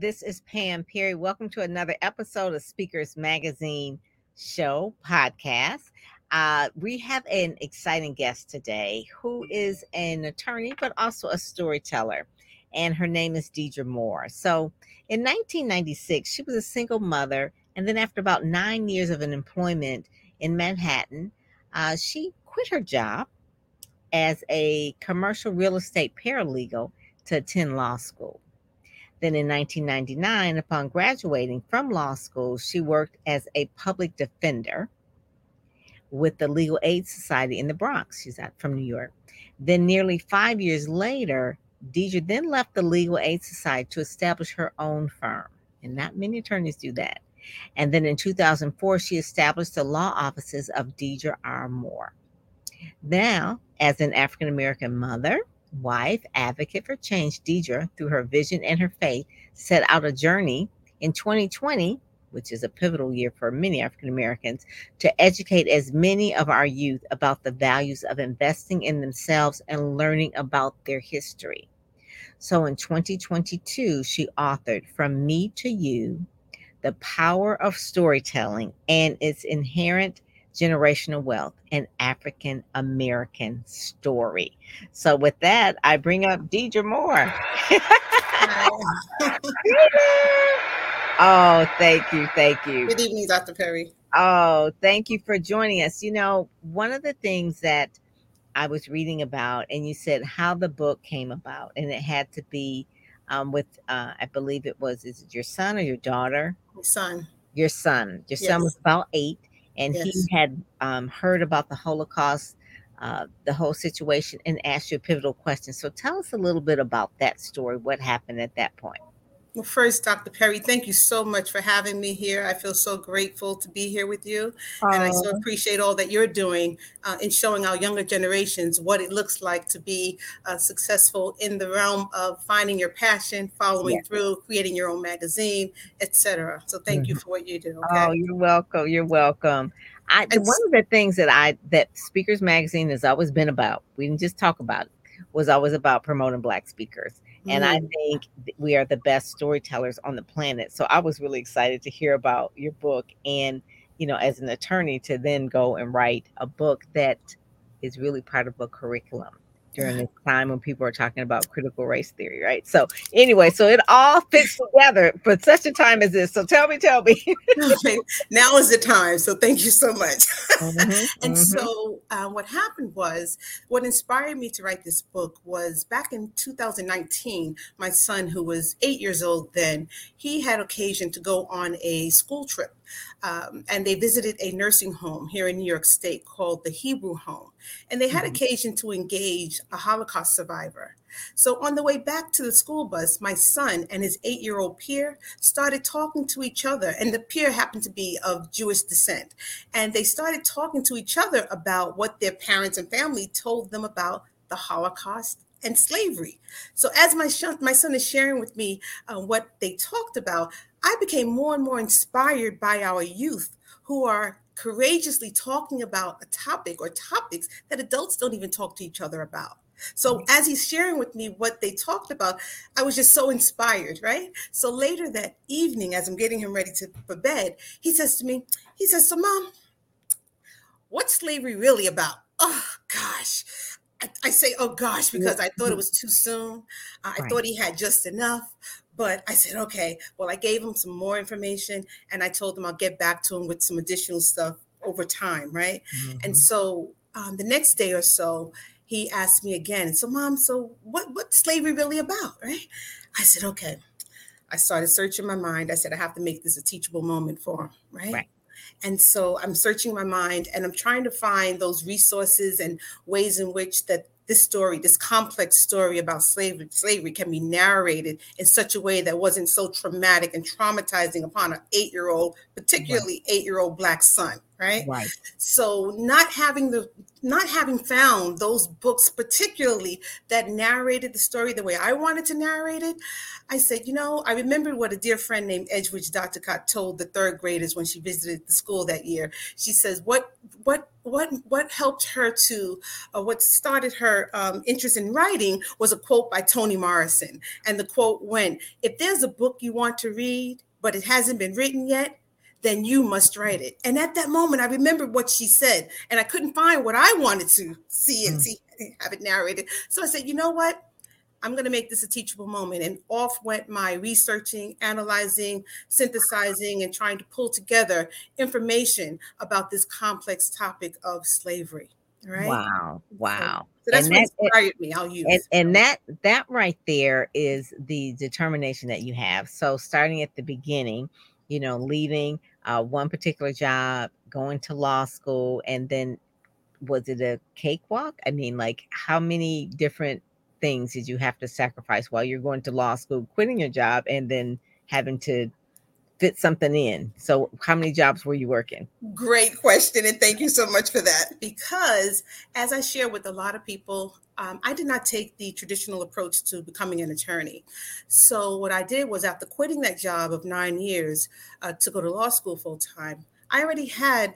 This is Pam Perry. Welcome to another episode of Speakers Magazine show podcast. Uh, we have an exciting guest today who is an attorney, but also a storyteller. And her name is Deidra Moore. So in 1996, she was a single mother. And then after about nine years of an employment in Manhattan, uh, she quit her job as a commercial real estate paralegal to attend law school. Then in 1999, upon graduating from law school, she worked as a public defender with the Legal Aid Society in the Bronx. She's out from New York. Then, nearly five years later, Deidra then left the Legal Aid Society to establish her own firm. And not many attorneys do that. And then in 2004, she established the law offices of Deidra R. Moore. Now, as an African American mother, wife, advocate for change, Deidra, through her vision and her faith, set out a journey in 2020, which is a pivotal year for many African Americans, to educate as many of our youth about the values of investing in themselves and learning about their history. So in 2022, she authored From Me to You The Power of Storytelling and Its Inherent generational wealth and African American story. So, with that, I bring up Deidra Moore. oh, thank you. Thank you. Good evening, Dr. Perry. Oh, thank you for joining us. You know, one of the things that I was reading about, and you said how the book came about, and it had to be um, with, uh, I believe it was, is it your son or your daughter? My son. Your son. Your yes. son was about eight and yes. he had um, heard about the Holocaust, uh, the whole situation, and asked you a pivotal question. So tell us a little bit about that story. What happened at that point? Well, first, Dr. Perry, thank you so much for having me here. I feel so grateful to be here with you. Uh, and I so appreciate all that you're doing uh, in showing our younger generations what it looks like to be uh, successful in the realm of finding your passion, following yes. through, creating your own magazine, etc. So thank mm-hmm. you for what you do. Okay? Oh, you're welcome. You're welcome. I, one of the things that I that Speakers Magazine has always been about, we didn't just talk about it, was always about promoting Black speakers. And I mm. think we are the best storytellers on the planet. So I was really excited to hear about your book and, you know, as an attorney to then go and write a book that is really part of a curriculum during this time when people are talking about critical race theory, right? So anyway, so it all fits together for such a time as this. So tell me, tell me. okay. Now is the time. So thank you so much. Mm-hmm, and mm-hmm. so uh, what happened was, what inspired me to write this book was back in 2019, my son, who was eight years old then, he had occasion to go on a school trip um, and they visited a nursing home here in New York State called the Hebrew Home. And they had mm-hmm. occasion to engage a Holocaust survivor. So on the way back to the school bus, my son and his eight year old peer started talking to each other. And the peer happened to be of Jewish descent. And they started talking to each other about what their parents and family told them about the Holocaust and slavery. So as my son, my son is sharing with me uh, what they talked about, I became more and more inspired by our youth who are courageously talking about a topic or topics that adults don't even talk to each other about. So mm-hmm. as he's sharing with me what they talked about, I was just so inspired, right? So later that evening, as I'm getting him ready to for bed, he says to me, he says, "So mom, what's slavery really about?" Oh gosh. I, I say, oh gosh, because I thought it mm-hmm. was too soon. I right. thought he had just enough. But I said, okay, well, I gave him some more information and I told him I'll get back to him with some additional stuff over time, right? Mm-hmm. And so um, the next day or so, he asked me again, so mom, so what what's slavery really about, right? I said, okay. I started searching my mind. I said, I have to make this a teachable moment for him, right? right. And so I'm searching my mind and I'm trying to find those resources and ways in which that this story, this complex story about slavery, slavery can be narrated in such a way that wasn't so traumatic and traumatizing upon an eight-year-old, particularly eight-year-old black son. Right? Right. So not having the not having found those books particularly that narrated the story the way I wanted to narrate it, I said, you know, I remember what a dear friend named Edgewood Doctacott told the third graders when she visited the school that year. She says, what what what what helped her to uh, what started her um, interest in writing was a quote by Toni Morrison, and the quote went, "If there's a book you want to read, but it hasn't been written yet." Then you must write it. And at that moment, I remembered what she said, and I couldn't find what I wanted to see and mm. see have it narrated. So I said, you know what? I'm going to make this a teachable moment. And off went my researching, analyzing, synthesizing, and trying to pull together information about this complex topic of slavery. Right? Wow. Wow. So, so that's and what that, inspired me. I'll use. And, and that that right there is the determination that you have. So starting at the beginning, you know, leaving uh, one particular job, going to law school, and then was it a cakewalk? I mean, like how many different things did you have to sacrifice while you're going to law school, quitting your job, and then having to fit something in? So, how many jobs were you working? Great question. And thank you so much for that. Because, as I share with a lot of people, um, I did not take the traditional approach to becoming an attorney. So, what I did was, after quitting that job of nine years uh, to go to law school full time, I already had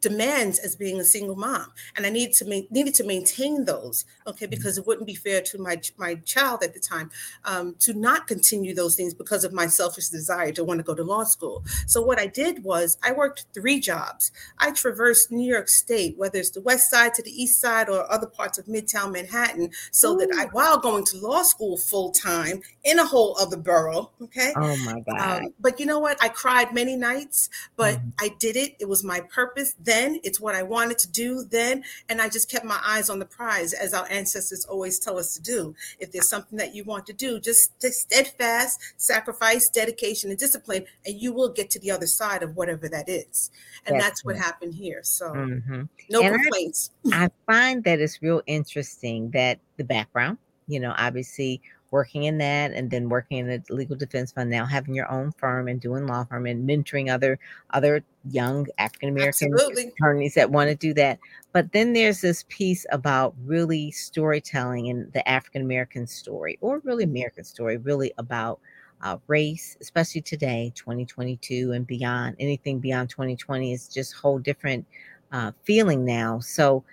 demands as being a single mom. And i needed to ma- needed to maintain those okay mm-hmm. because it wouldn't be fair to my my child at the time um, to not continue those things because of my selfish desire to want to go to law school. So what i did was i worked three jobs. I traversed new york state whether it's the west side to the east side or other parts of midtown manhattan so Ooh. that i while going to law school full time in a whole other borough okay oh my god. um, but you know what? I cried many nights but mm. i did it. It was my purpose then. It's what I wanted to do then. And I just kept my eyes on the prize, as our ancestors always tell us to do. If there's something that you want to do, just stay steadfast, sacrifice, dedication, and discipline, and you will get to the other side of whatever that is. And that's, that's what happened here. So mm-hmm. no and complaints. I, I find that it's real interesting that the background, you know, obviously working in that and then working in the legal defense fund now having your own firm and doing law firm and mentoring other other young african american attorneys that want to do that. But then there's this piece about really storytelling and the african american story or really american story really about uh, race especially today 2022 and beyond. Anything beyond 2020 is just whole different uh, feeling now. So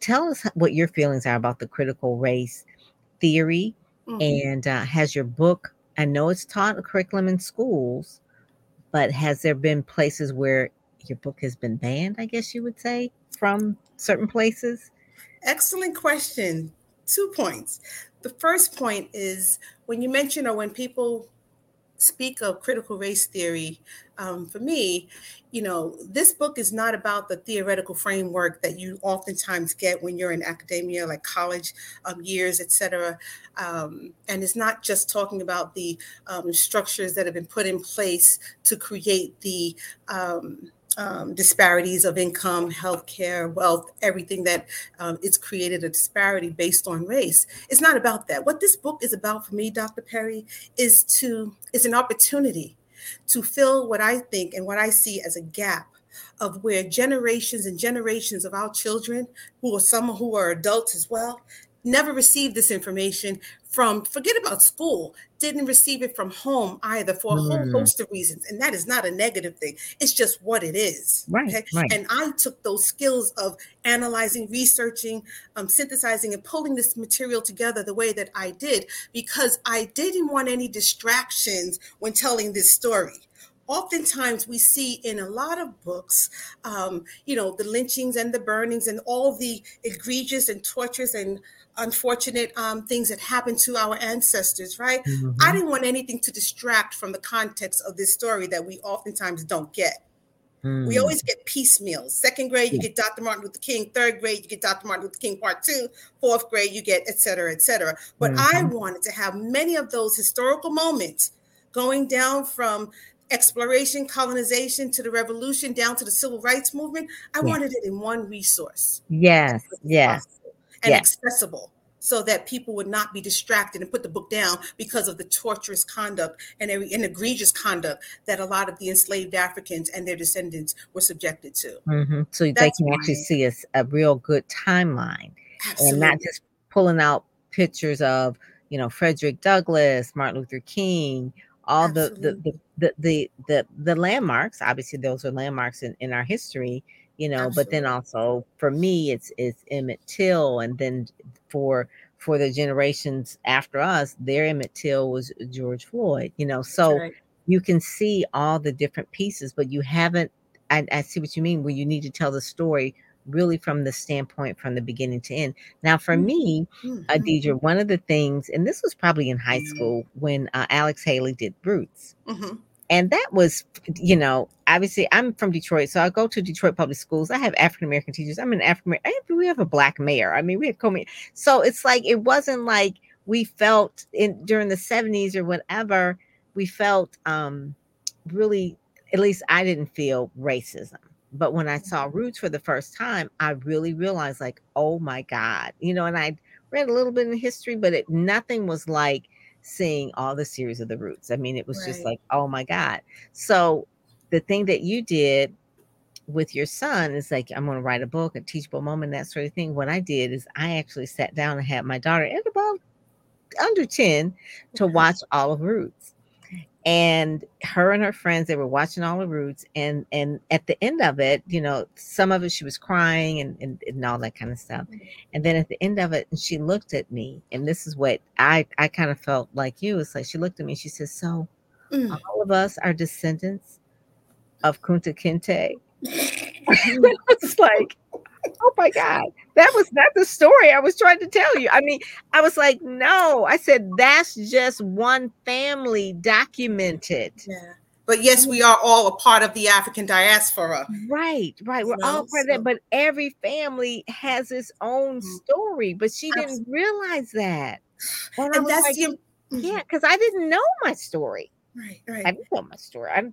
tell us what your feelings are about the critical race theory mm-hmm. and uh, has your book i know it's taught a curriculum in schools but has there been places where your book has been banned i guess you would say from certain places? Excellent question. Two points. The first point is when you mention or when people speak of critical race theory, um, for me, you know, this book is not about the theoretical framework that you oftentimes get when you're in academia, like college um, years, et cetera. Um, and it's not just talking about the um, structures that have been put in place to create the um, disparities of income, healthcare, wealth, everything that um, it's created a disparity based on race. It's not about that. What this book is about for me, Dr. Perry, is to is an opportunity to fill what I think and what I see as a gap of where generations and generations of our children, who are some who are adults as well, never received this information from forget about school didn't receive it from home either for a whole mm. host of reasons and that is not a negative thing it's just what it is right, okay? right. and i took those skills of analyzing researching um, synthesizing and pulling this material together the way that i did because i didn't want any distractions when telling this story oftentimes we see in a lot of books, um, you know, the lynchings and the burnings and all the egregious and torturous and unfortunate um, things that happened to our ancestors, right? Mm-hmm. I didn't want anything to distract from the context of this story that we oftentimes don't get. We always get piecemeal. Second grade, you get Dr. Martin Luther King. Third grade, you get Dr. Martin Luther King Part Two. Fourth grade, you get et cetera, et cetera. But mm-hmm. I wanted to have many of those historical moments going down from exploration, colonization to the revolution, down to the civil rights movement. I wanted it in one resource. Yes, yes and yes. accessible. so that people would not be distracted and put the book down because of the torturous conduct and, and egregious conduct that a lot of the enslaved Africans and their descendants were subjected to. Mm-hmm. So That's they can actually see a, a real good timeline Absolutely. and not just pulling out pictures of, you know, Frederick Douglass, Martin Luther King, all the the, the the, the the landmarks. Obviously, those are landmarks in, in our history you know Absolutely. but then also for me it's it's emmett till and then for for the generations after us their emmett till was george floyd you know so right. you can see all the different pieces but you haven't I, I see what you mean where you need to tell the story really from the standpoint from the beginning to end. Now, for mm-hmm. me, mm-hmm. Adidra, one of the things, and this was probably in high school when uh, Alex Haley did Roots. Mm-hmm and that was you know obviously i'm from detroit so i go to detroit public schools i have african american teachers i'm an african American. we have a black mayor i mean we have so it's like it wasn't like we felt in during the 70s or whatever we felt um really at least i didn't feel racism but when i saw roots for the first time i really realized like oh my god you know and i read a little bit in history but it nothing was like seeing all the series of the roots. I mean, it was right. just like, oh my God. So the thing that you did with your son is like, I'm going to write a book, a teachable moment, that sort of thing. What I did is I actually sat down and had my daughter at about under 10 to watch all of Roots and her and her friends they were watching all the roots and and at the end of it you know some of it she was crying and, and, and all that kind of stuff mm-hmm. and then at the end of it and she looked at me and this is what i i kind of felt like you it's like she looked at me and she says so mm. all of us are descendants of kunta kinte it's like oh my God, that was not the story I was trying to tell you. I mean, I was like, no, I said, that's just one family documented. Yeah. But yes, we are all a part of the African diaspora. Right, right. We're all part of that, but every family has its own mm-hmm. story. But she didn't realize that. And, and that's like, the, yeah, because I didn't know my story. Right, right. I didn't know my story. I'm,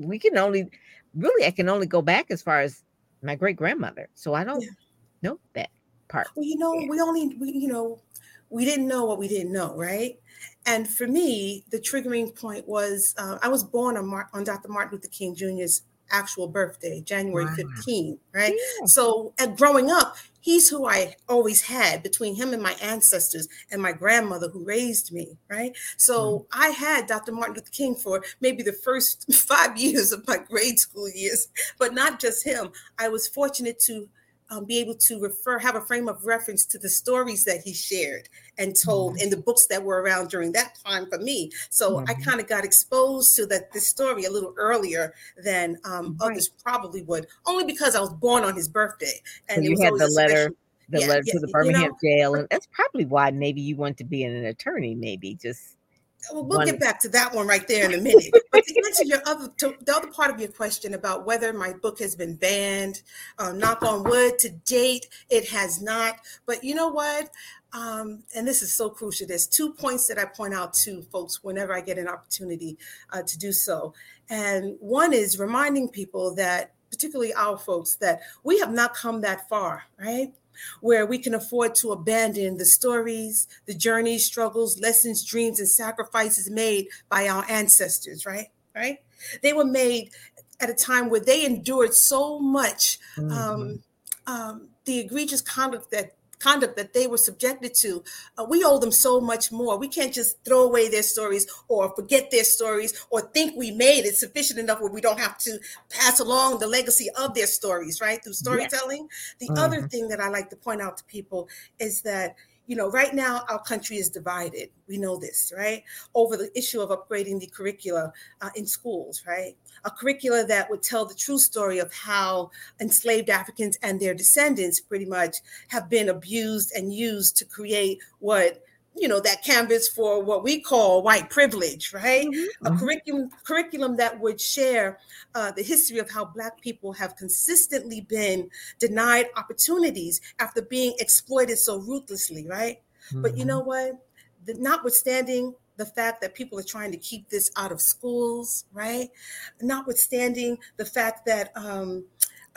we can only really, I can only go back as far as my great grandmother. So I don't yeah. know that part. Well, you know, yeah. we only we you know we didn't know what we didn't know, right? And for me, the triggering point was uh, I was born on Mar- on Dr. Martin Luther King Jr.'s actual birthday, January wow. 15, right? Yeah. So, at growing up, he's who I always had between him and my ancestors and my grandmother who raised me, right? So mm-hmm. I had Dr. Martin Luther King for maybe the first five years of my grade school years, but not just him. I was fortunate to um, be able to refer, have a frame of reference to the stories that he shared and told mm-hmm. in the books that were around during that time for me. So mm-hmm. I kind of got exposed to that this story a little earlier than um, right. others probably would, only because I was born on his birthday. And so you had the letter. the yeah, letter yeah, to the Birmingham you know, jail, and that's probably why maybe you want to be an attorney. Maybe just well, we'll get back to that one right there in a minute. but to answer your other, to, the other part of your question about whether my book has been banned, uh, knock on wood, to date, it has not. But you know what? Um, and this is so crucial. There's two points that I point out to folks whenever I get an opportunity uh, to do so. And one is reminding people that, particularly our folks, that we have not come that far, right? Where we can afford to abandon the stories, the journeys, struggles, lessons, dreams, and sacrifices made by our ancestors, right? Right? They were made at a time where they endured so much mm-hmm. um, um, the egregious conduct that conduct that they were subjected to, uh, we owe them so much more. We can't just throw away their stories or forget their stories or think we made it sufficient enough where we don't have to pass along the legacy of their stories, right? Through storytelling. The mm-hmm. other thing that I like to point out to people is that you know, right now our country is divided. We know this, right? Over the issue of upgrading the curricula uh, in schools, right? A curricula that would tell the true story of how enslaved Africans and their descendants pretty much have been abused and used to create what you know that canvas for what we call white privilege right mm-hmm. a curriculum curriculum that would share uh, the history of how black people have consistently been denied opportunities after being exploited so ruthlessly right mm-hmm. but you mm-hmm. know what the, notwithstanding the fact that people are trying to keep this out of schools right notwithstanding the fact that um,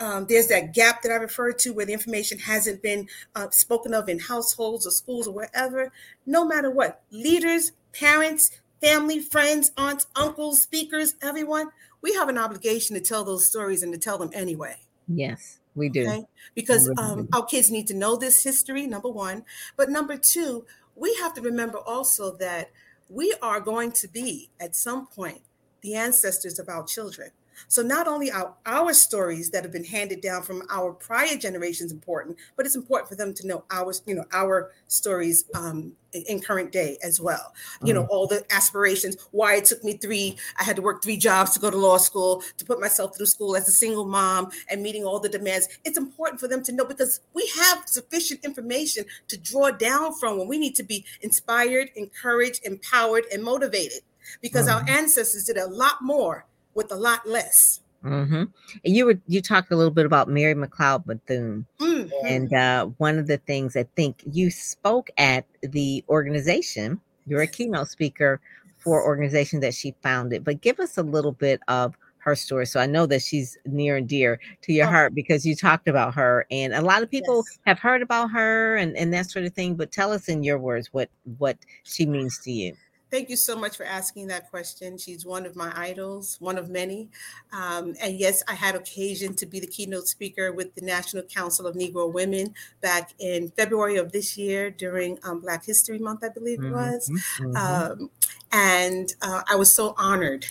um, there's that gap that I referred to where the information hasn't been uh, spoken of in households or schools or wherever. No matter what, leaders, parents, family, friends, aunts, uncles, speakers, everyone, we have an obligation to tell those stories and to tell them anyway. Yes, we do. Okay? Because um, our kids need to know this history, number one. But number two, we have to remember also that we are going to be, at some point, the ancestors of our children. So not only are our stories that have been handed down from our prior generations important, but it's important for them to know our, you know, our stories um, in current day as well. You know, mm. all the aspirations, why it took me three, I had to work three jobs to go to law school, to put myself through school as a single mom and meeting all the demands. It's important for them to know because we have sufficient information to draw down from when we need to be inspired, encouraged, empowered, and motivated because our ancestors did a lot more with a lot less. Mm-hmm. And you were you talked a little bit about Mary McLeod Bethune, mm-hmm. and uh, one of the things I think you spoke at the organization. You're a keynote speaker for organization that she founded, but give us a little bit of her story. So I know that she's near and dear to your oh. heart because you talked about her, and a lot of people yes. have heard about her and and that sort of thing. But tell us in your words what what she means to you. Thank you so much for asking that question. She's one of my idols, one of many. Um, and yes, I had occasion to be the keynote speaker with the National Council of Negro Women back in February of this year during um, Black History Month, I believe it mm-hmm, was. Mm-hmm. Um, and uh, I was so honored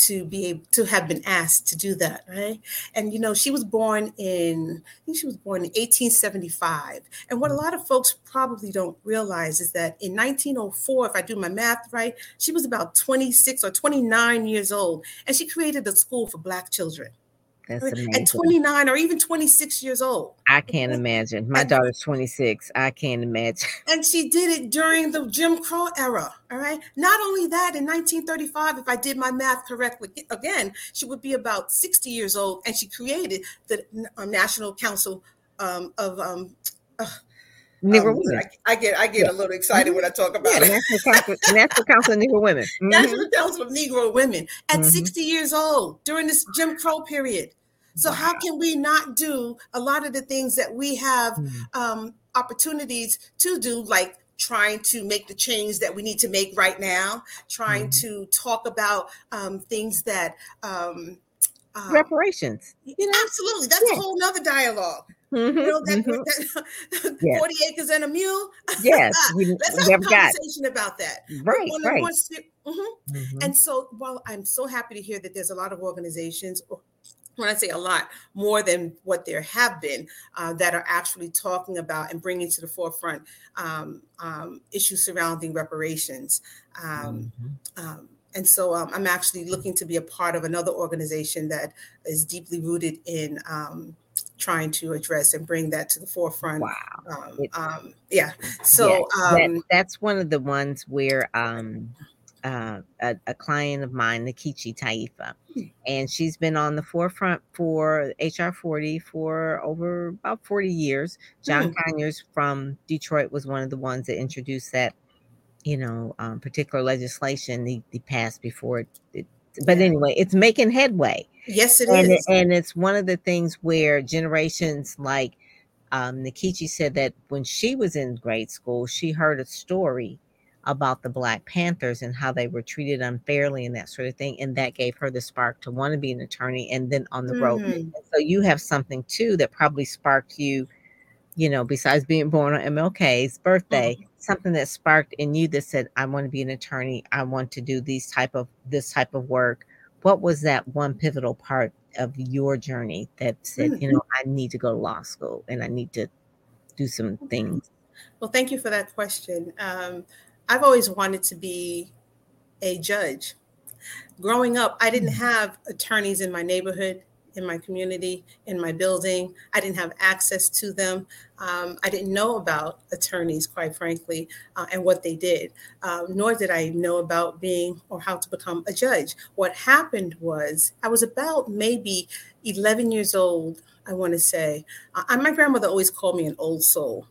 to be able to have been asked to do that, right? And you know, she was born in I think she was born in 1875. And what a mm. lot of folks probably don't realize is that in 1904, if I do my math right, she was about 26 or 29 years old, and she created a school for Black children. That's amazing. At 29 or even 26 years old. I can't imagine. My daughter's 26. I can't imagine. And she did it during the Jim Crow era. All right. Not only that, in 1935, if I did my math correctly, again, she would be about 60 years old. And she created the uh, National Council um, of. Um, uh, Negro um, women. I, I, get I get yeah. a little excited when I talk about yeah, it. National Council, National Council of Negro Women. Mm-hmm. National Council of Negro Women at mm-hmm. 60 years old during this Jim Crow period. So how can we not do a lot of the things that we have mm. um, opportunities to do, like trying to make the change that we need to make right now, trying mm. to talk about um, things that um, uh, reparations. You know? Absolutely, that's yeah. a whole nother dialogue. Mm-hmm, you know that, mm-hmm. that yes. forty acres and a mule. Yes, let's have a conversation got. about that. Right, right. mm-hmm. mm-hmm. And so, while I'm so happy to hear that there's a lot of organizations, when I say a lot, more than what there have been uh, that are actually talking about and bringing to the forefront um, um, issues surrounding reparations. Um, mm-hmm. Um, and so um, I'm actually looking to be a part of another organization that is deeply rooted in um, trying to address and bring that to the forefront. Wow. yeah. So that, that's one of the ones where uh, a, a, client of mine, Nkechi Taifa, hmm. and she's been on the forefront for HR 40 for over about 40 years. John mm. Conyers from Detroit was one of the ones that introduced that, you know, um, particular legislation he, he, passed before it, it but yeah. anyway, it's making headway. Yes, it and is. It, and it's one of the things where generations like um, Nikichi said that when she was in grade school, she heard a story about the Black Panthers and how they were treated unfairly and that sort of thing. And that gave her the spark to want to be an attorney and then on the mm-hmm. road. So you have something too that probably sparked you, you know, besides being born on MLK's birthday, mm-hmm. something that sparked in you that said, I want to be an attorney. I want to do these type of this type of work. What was that one pivotal part of your journey that said, mm-hmm. you know, I need to go to law school and I need to do some things? Well, thank you for that question. Um, I've always wanted to be a judge. Growing up, I didn't mm. have attorneys in my neighborhood, in my community, in my building. I didn't have access to them. Um, I didn't know about attorneys, quite frankly, uh, and what they did, um, nor did I know about being or how to become a judge. What happened was I was about maybe 11 years old, I want to say. Uh, my grandmother always called me an old soul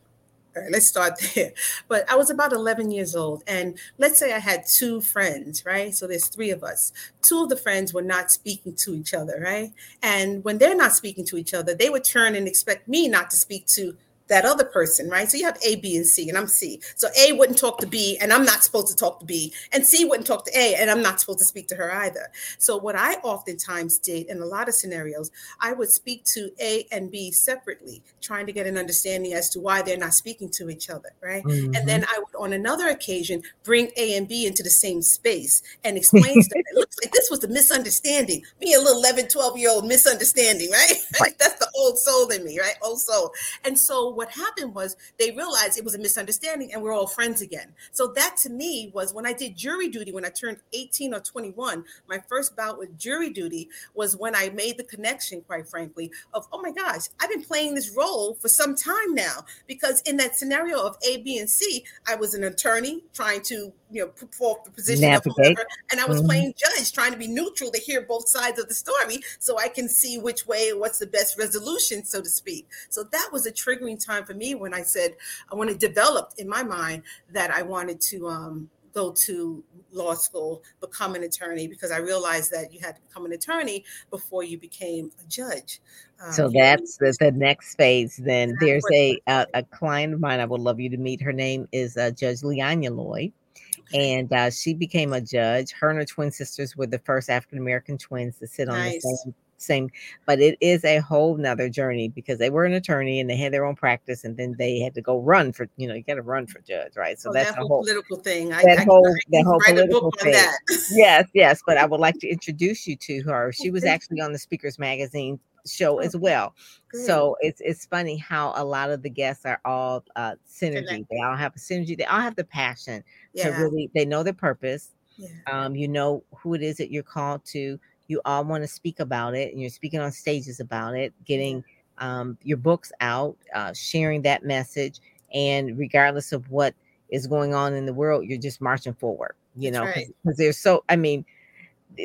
All right, let's start there. But I was about 11 years old. And let's say I had two friends, right? So there's three of us. Two of the friends were not speaking to each other, right? And when they're not speaking to each other, they would turn and expect me not to speak to that other person, right? So you have A, B, and C, and I'm C. So A wouldn't talk to B, and I'm not supposed to talk to B, and C wouldn't talk to A, and I'm not supposed to speak to her either. So what I oftentimes did in a lot of scenarios, I would speak to A and B separately, trying to get an understanding as to why they're not speaking to each other, right? Mm-hmm. And then I would, on another occasion, bring A and B into the same space and explain to them, it looks like this was a misunderstanding, me a little 11, 12 year old misunderstanding, right? right. That's the old soul in me, right? Old soul. And so what happened was they realized it was a misunderstanding and we're all friends again. So that to me was when I did jury duty when I turned 18 or 21, my first bout with jury duty was when I made the connection, quite frankly, of, oh my gosh, I've been playing this role for some time now. Because in that scenario of A, B, and C, I was an attorney trying to you know, put forth the position Navigate. of whoever. And I was mm-hmm. playing judge, trying to be neutral to hear both sides of the story so I can see which way, what's the best resolution, so to speak. So that was a triggering time for me when I said, I want to develop in my mind that I wanted to um, go to law school, become an attorney, because I realized that you had to become an attorney before you became a judge. Um, so that's the, the next phase. Then there's a, a, a client of mine. I would love you to meet. Her name is uh, Judge Leanya Lloyd and uh, she became a judge. Her and her twin sisters were the first African American twins to sit on nice. the same same but it is a whole nother journey because they were an attorney and they had their own practice and then they had to go run for you know you got to run for judge right? So oh, that's that whole, whole, political thing. That I, whole I, that whole political thing. yes yes but i would like to introduce you to her. She was actually on the speakers magazine show as well. Great. So it's it's funny how a lot of the guests are all uh, synergy. They all have a synergy. They all have the passion yeah. to really. They know their purpose. Yeah. Um, you know who it is that you're called to. You all want to speak about it, and you're speaking on stages about it, getting um, your books out, uh, sharing that message, and regardless of what is going on in the world, you're just marching forward. You know, because right. there's so. I mean,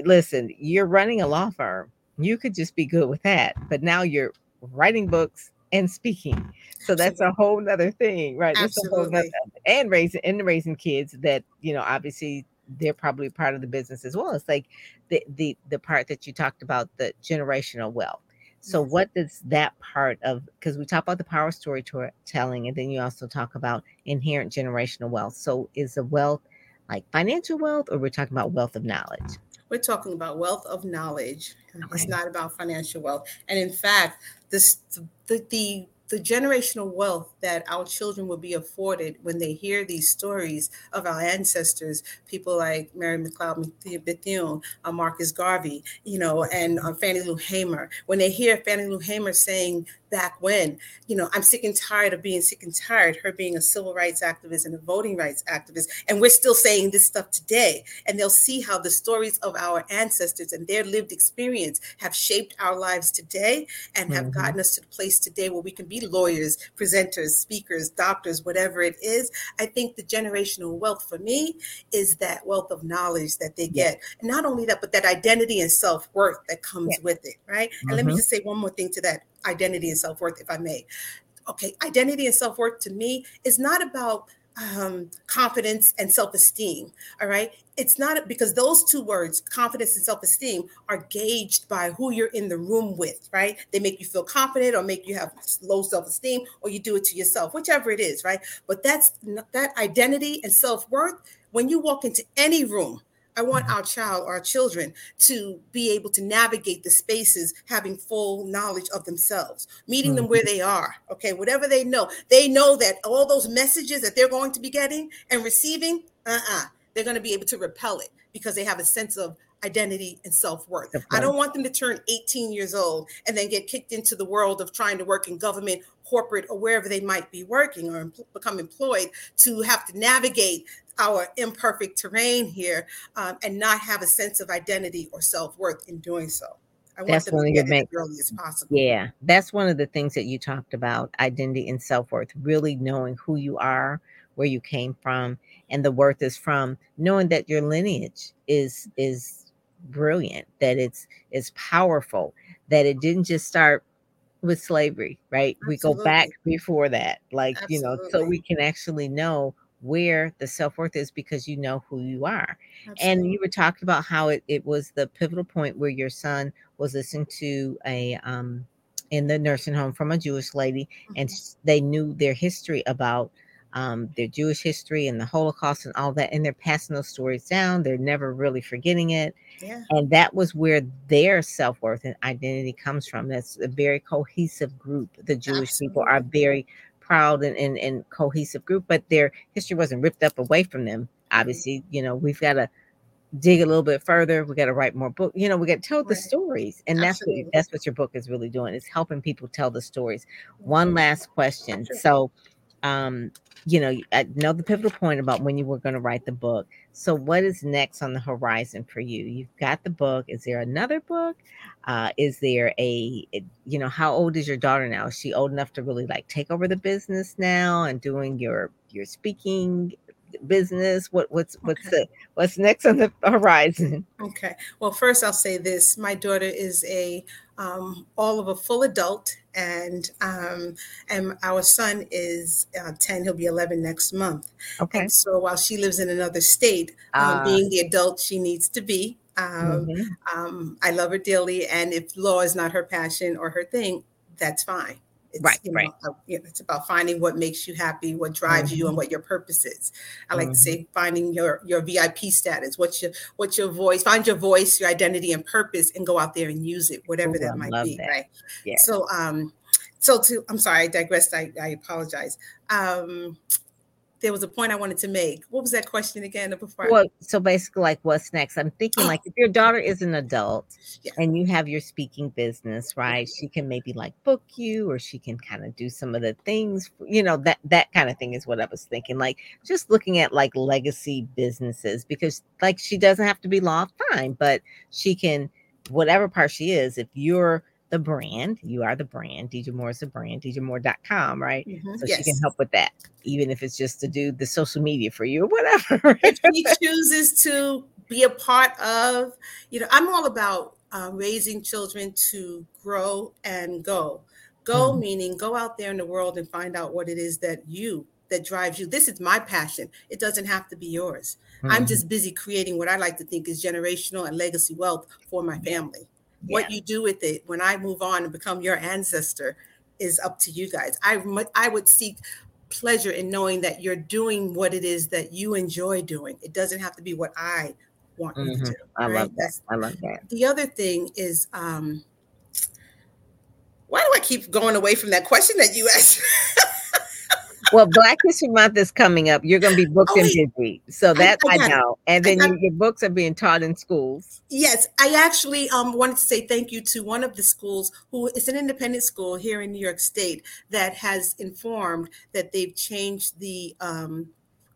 listen, you're running a law firm you could just be good with that. But now you're writing books and speaking. So that's a whole nother thing, right? Absolutely. Nother, and raising and raising kids that, you know, obviously they're probably part of the business as well. It's like the the the part that you talked about, the generational wealth. So what does that part of because we talk about the power storytelling and then you also talk about inherent generational wealth. So is the wealth like financial wealth or we're talking about wealth of knowledge? We're talking about wealth of knowledge. Okay. It's not about financial wealth. And in fact, this the, the the generational wealth that our children will be afforded when they hear these stories of our ancestors, people like Mary McLeod Bethune, uh, Marcus Garvey, you know, and uh, Fannie Lou Hamer. When they hear Fannie Lou Hamer saying back when, you know, I'm sick and tired of being sick and tired, her being a civil rights activist and a voting rights activist. And we're still saying this stuff today. And they'll see how the stories of our ancestors and their lived experience have shaped our lives today and have mm-hmm. gotten us to the place today where we can be lawyers, presenters, speakers, doctors, whatever it is. I think the generational wealth for me is that wealth of knowledge that they get. And not only that, but that identity and self worth that comes yeah. with it, right? And mm-hmm. let me mm-hmm. just say one more thing to that identity and self worth, if I may. Okay, identity and self worth to me is not about um, confidence and self esteem. All right. It's not because those two words, confidence and self esteem, are gauged by who you're in the room with, right? They make you feel confident or make you have low self esteem or you do it to yourself, whichever it is, right? But that's that identity and self worth. When you walk into any room, I want mm-hmm. our child, our children, to be able to navigate the spaces having full knowledge of themselves, meeting mm-hmm. them where they are. Okay, whatever they know, they know that all those messages that they're going to be getting and receiving, uh uh-uh, uh, they are going to be able to repel it because they have a sense of identity and self-worth. I don't want them to turn 18 years old and then get kicked into the world of trying to work in government, corporate, or wherever they might be working or become employed to have to navigate our imperfect terrain here um, and not have a sense of identity or self-worth in doing so. I want that's one of your main, early as possible. Yeah, that's one of the things that you talked about: identity and self worth. Really knowing who you are, where you came from, and the worth is from knowing that your lineage is is brilliant, that it's it's powerful, that it didn't just start with slavery, right? Absolutely. We go back before that, like, Absolutely. you know, so we can actually know where the self-worth is because you know who you are. Absolutely. And you were talking about how it, it was the pivotal point where your son was listening to a um in the nursing home from a Jewish lady, mm-hmm. and they knew their history about um, their Jewish history and the Holocaust and all that, and they're passing those stories down. They're never really forgetting it. Yeah. And that was where their self worth and identity comes from. That's a very cohesive group. The Jewish Absolutely. people are very proud and, and, and cohesive group, but their history wasn't ripped up away from them. Mm-hmm. Obviously, you know, we've got to dig a little bit further. We got to write more book. You know, we got to tell right. the stories, and Absolutely. that's what that's what your book is really doing. It's helping people tell the stories. One last question. So, um, you know, I know the pivotal point about when you were going to write the book. So, what is next on the horizon for you? You've got the book. Is there another book? Uh, is there a, you know, how old is your daughter now? Is she old enough to really like take over the business now and doing your your speaking business? What what's what's okay. the what's next on the horizon? Okay. Well, first I'll say this: my daughter is a um, all of a full adult, and um, and our son is uh, ten. He'll be eleven next month. Okay. And so while she lives in another state, uh, um, being the adult she needs to be, um, mm-hmm. um, I love her dearly. And if law is not her passion or her thing, that's fine. It's, right, you know, right. Uh, you know, it's about finding what makes you happy, what drives mm-hmm. you, and mm-hmm. what your purpose is. I like mm-hmm. to say finding your your VIP status. What's your what's your voice? Find your voice, your identity, and purpose, and go out there and use it, whatever Ooh, that I might be. That. Right. Yeah. So um, so to I'm sorry, I digressed. I, I apologize. Um, there was a point I wanted to make. What was that question again? Before well, so basically, like, what's next? I'm thinking, like, if your daughter is an adult yeah. and you have your speaking business, right? She can maybe like book you, or she can kind of do some of the things, you know, that that kind of thing is what I was thinking. Like, just looking at like legacy businesses because, like, she doesn't have to be law fine, but she can, whatever part she is, if you're the brand. You are the brand. DJ Moore is the brand, DJMoore.com, right? Mm-hmm. So yes. she can help with that, even if it's just to do the social media for you or whatever. if she chooses to be a part of, you know, I'm all about uh, raising children to grow and go. Go mm-hmm. meaning go out there in the world and find out what it is that you that drives you. This is my passion. It doesn't have to be yours. Mm-hmm. I'm just busy creating what I like to think is generational and legacy wealth for my family. What you do with it when I move on and become your ancestor is up to you guys. I I would seek pleasure in knowing that you're doing what it is that you enjoy doing. It doesn't have to be what I want mm-hmm. you to mm-hmm. do. I right? love that. I love that. The other thing is um why do I keep going away from that question that you asked? well, Black History Month is coming up. You're going to be booked oh, and busy, so that I, I, I know. And then your books are being taught in schools. Yes, I actually um, wanted to say thank you to one of the schools who is an independent school here in New York State that has informed that they've changed the um,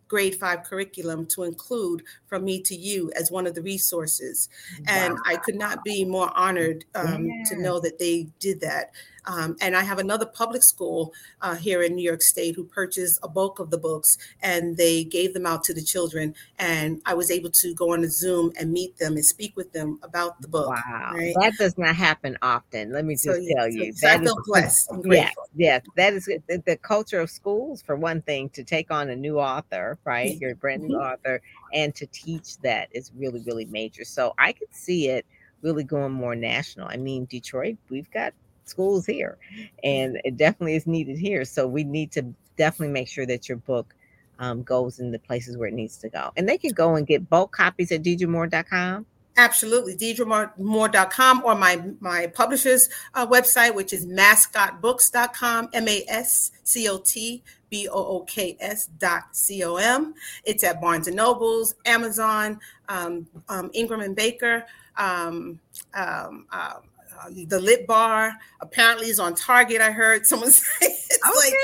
grade five curriculum to include from me to you as one of the resources. Wow. And I could not be more honored um, yeah. to know that they did that. Um, and I have another public school uh, here in New York State who purchased a bulk of the books and they gave them out to the children. And I was able to go on a Zoom and meet them and speak with them about the book. Wow. Right? That does not happen often. Let me just so, tell you. So, that I feel is, blessed. Yes, yes. That is the, the, culture of schools, for one thing, to take on a new author, right? You're brand new mm-hmm. author, and to teach that is really, really major. So I could see it really going more national. I mean, Detroit, we've got schools here and it definitely is needed here. So we need to definitely make sure that your book um, goes in the places where it needs to go. And they can go and get bulk copies at deidremoore.com Absolutely, deidremoore.com or my my publisher's uh, website, which is mascotbooks.com, M A S C O T B O O K S dot C O M. It's at Barnes and Nobles, Amazon, um, um, Ingram and Baker, um, um, um the lip bar apparently is on target i heard someone say it's okay. like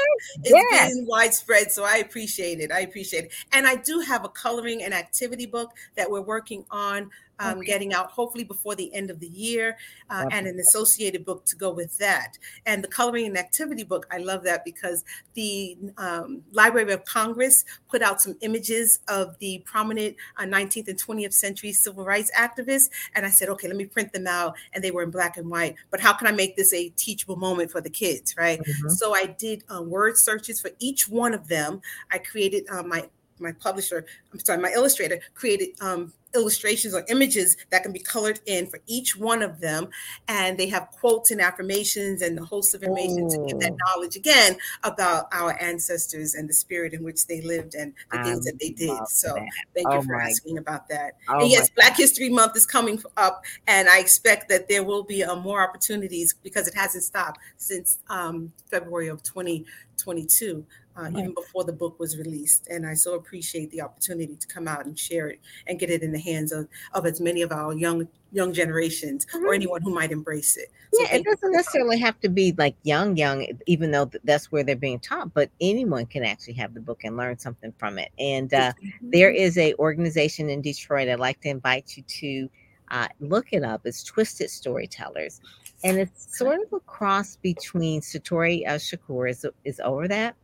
it's yes. being widespread so i appreciate it i appreciate it and i do have a coloring and activity book that we're working on um, okay. getting out hopefully before the end of the year, uh, and an associated book to go with that. And the coloring and activity book, I love that because the um, Library of Congress put out some images of the prominent uh, 19th and 20th century civil rights activists. And I said, okay, let me print them out. And they were in black and white. But how can I make this a teachable moment for the kids, right? Mm-hmm. So I did uh, word searches for each one of them. I created uh, my my publisher, I'm sorry, my illustrator created um, illustrations or images that can be colored in for each one of them. And they have quotes and affirmations and the host of information to give that knowledge again about our ancestors and the spirit in which they lived and the I things that they did. So that. thank oh you for asking about that. Oh and yes, Black History Month is coming up, and I expect that there will be uh, more opportunities because it hasn't stopped since um, February of 2022 uh, right. even before the book was released. And I so appreciate the opportunity to come out and share it and get it in the hands of, of as many of our young young generations mm-hmm. or anyone who might embrace it. So yeah, it doesn't necessarily have to be like young, young, even though that's where they're being taught, but anyone can actually have the book and learn something from it. And uh, mm-hmm. there is a organization in Detroit I'd like to invite you to uh, look it up. It's Twisted Storytellers. And it's sort of a cross between Satori uh, Shakur is, is over that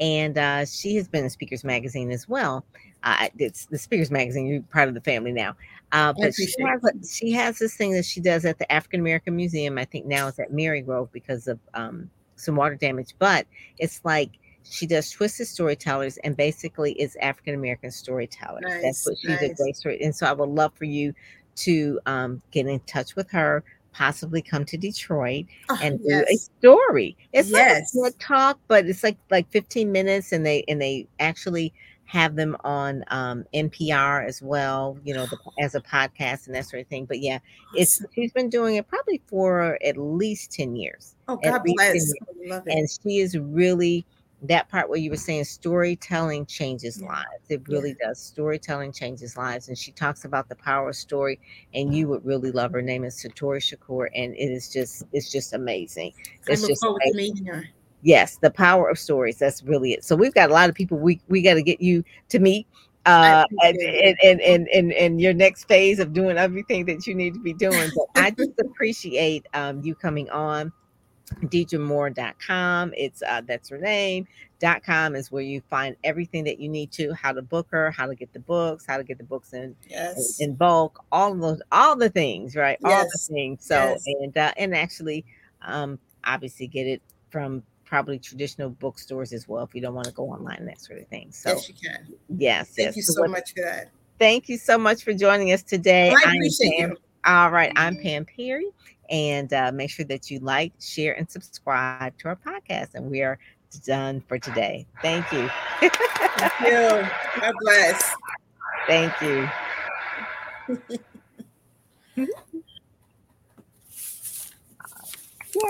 and uh, she has been in Speakers Magazine as well. Uh, it's the Speakers Magazine. You're part of the family now. Uh, but she has, she has this thing that she does at the African American Museum. I think now it's at Marygrove because of um, some water damage. But it's like she does twisted storytellers, and basically it's African American storytellers. Nice, That's what she's nice. a great story. And so I would love for you to um, get in touch with her possibly come to Detroit oh, and do a story. It's yes. like a talk, but it's like like 15 minutes, and they and they actually have them on um, NPR as well, you know, the, as a podcast and that sort of thing. But yeah, it's she's been doing it probably for at least 10 years. Oh, God bless. And she is really that part where you were saying storytelling changes lives. It really does. Storytelling changes lives. And she talks about the power of story. And you would really love her. name is Satori Shakur. And it is just, it's just amazing. It's just amazing. Yes, the power of stories. That's really it. So we've got a lot of people we we got to get you to meet uh and, and, and and and your next phase of doing everything that you need to be doing. But I just appreciate um you coming on deidramoore.com. It's uh, that's her name. Dot com is where you find everything that you need to, how to book her, how to get the books, how to get the books in yes. in, bulk, all of those, all the things, right? Yes. All the things. So yes. and uh, and actually, um, obviously get it from probably traditional bookstores as well if you don't want to go online and that sort of thing. So yes, you can. Yes, thank yes. you so, so what, much for that. Thank you so much for joining us today. I appreciate you. All right, I'm Pam Perry and uh, make sure that you like, share, and subscribe to our podcast. And we are done for today. Thank you. Thank you. God bless. Thank you.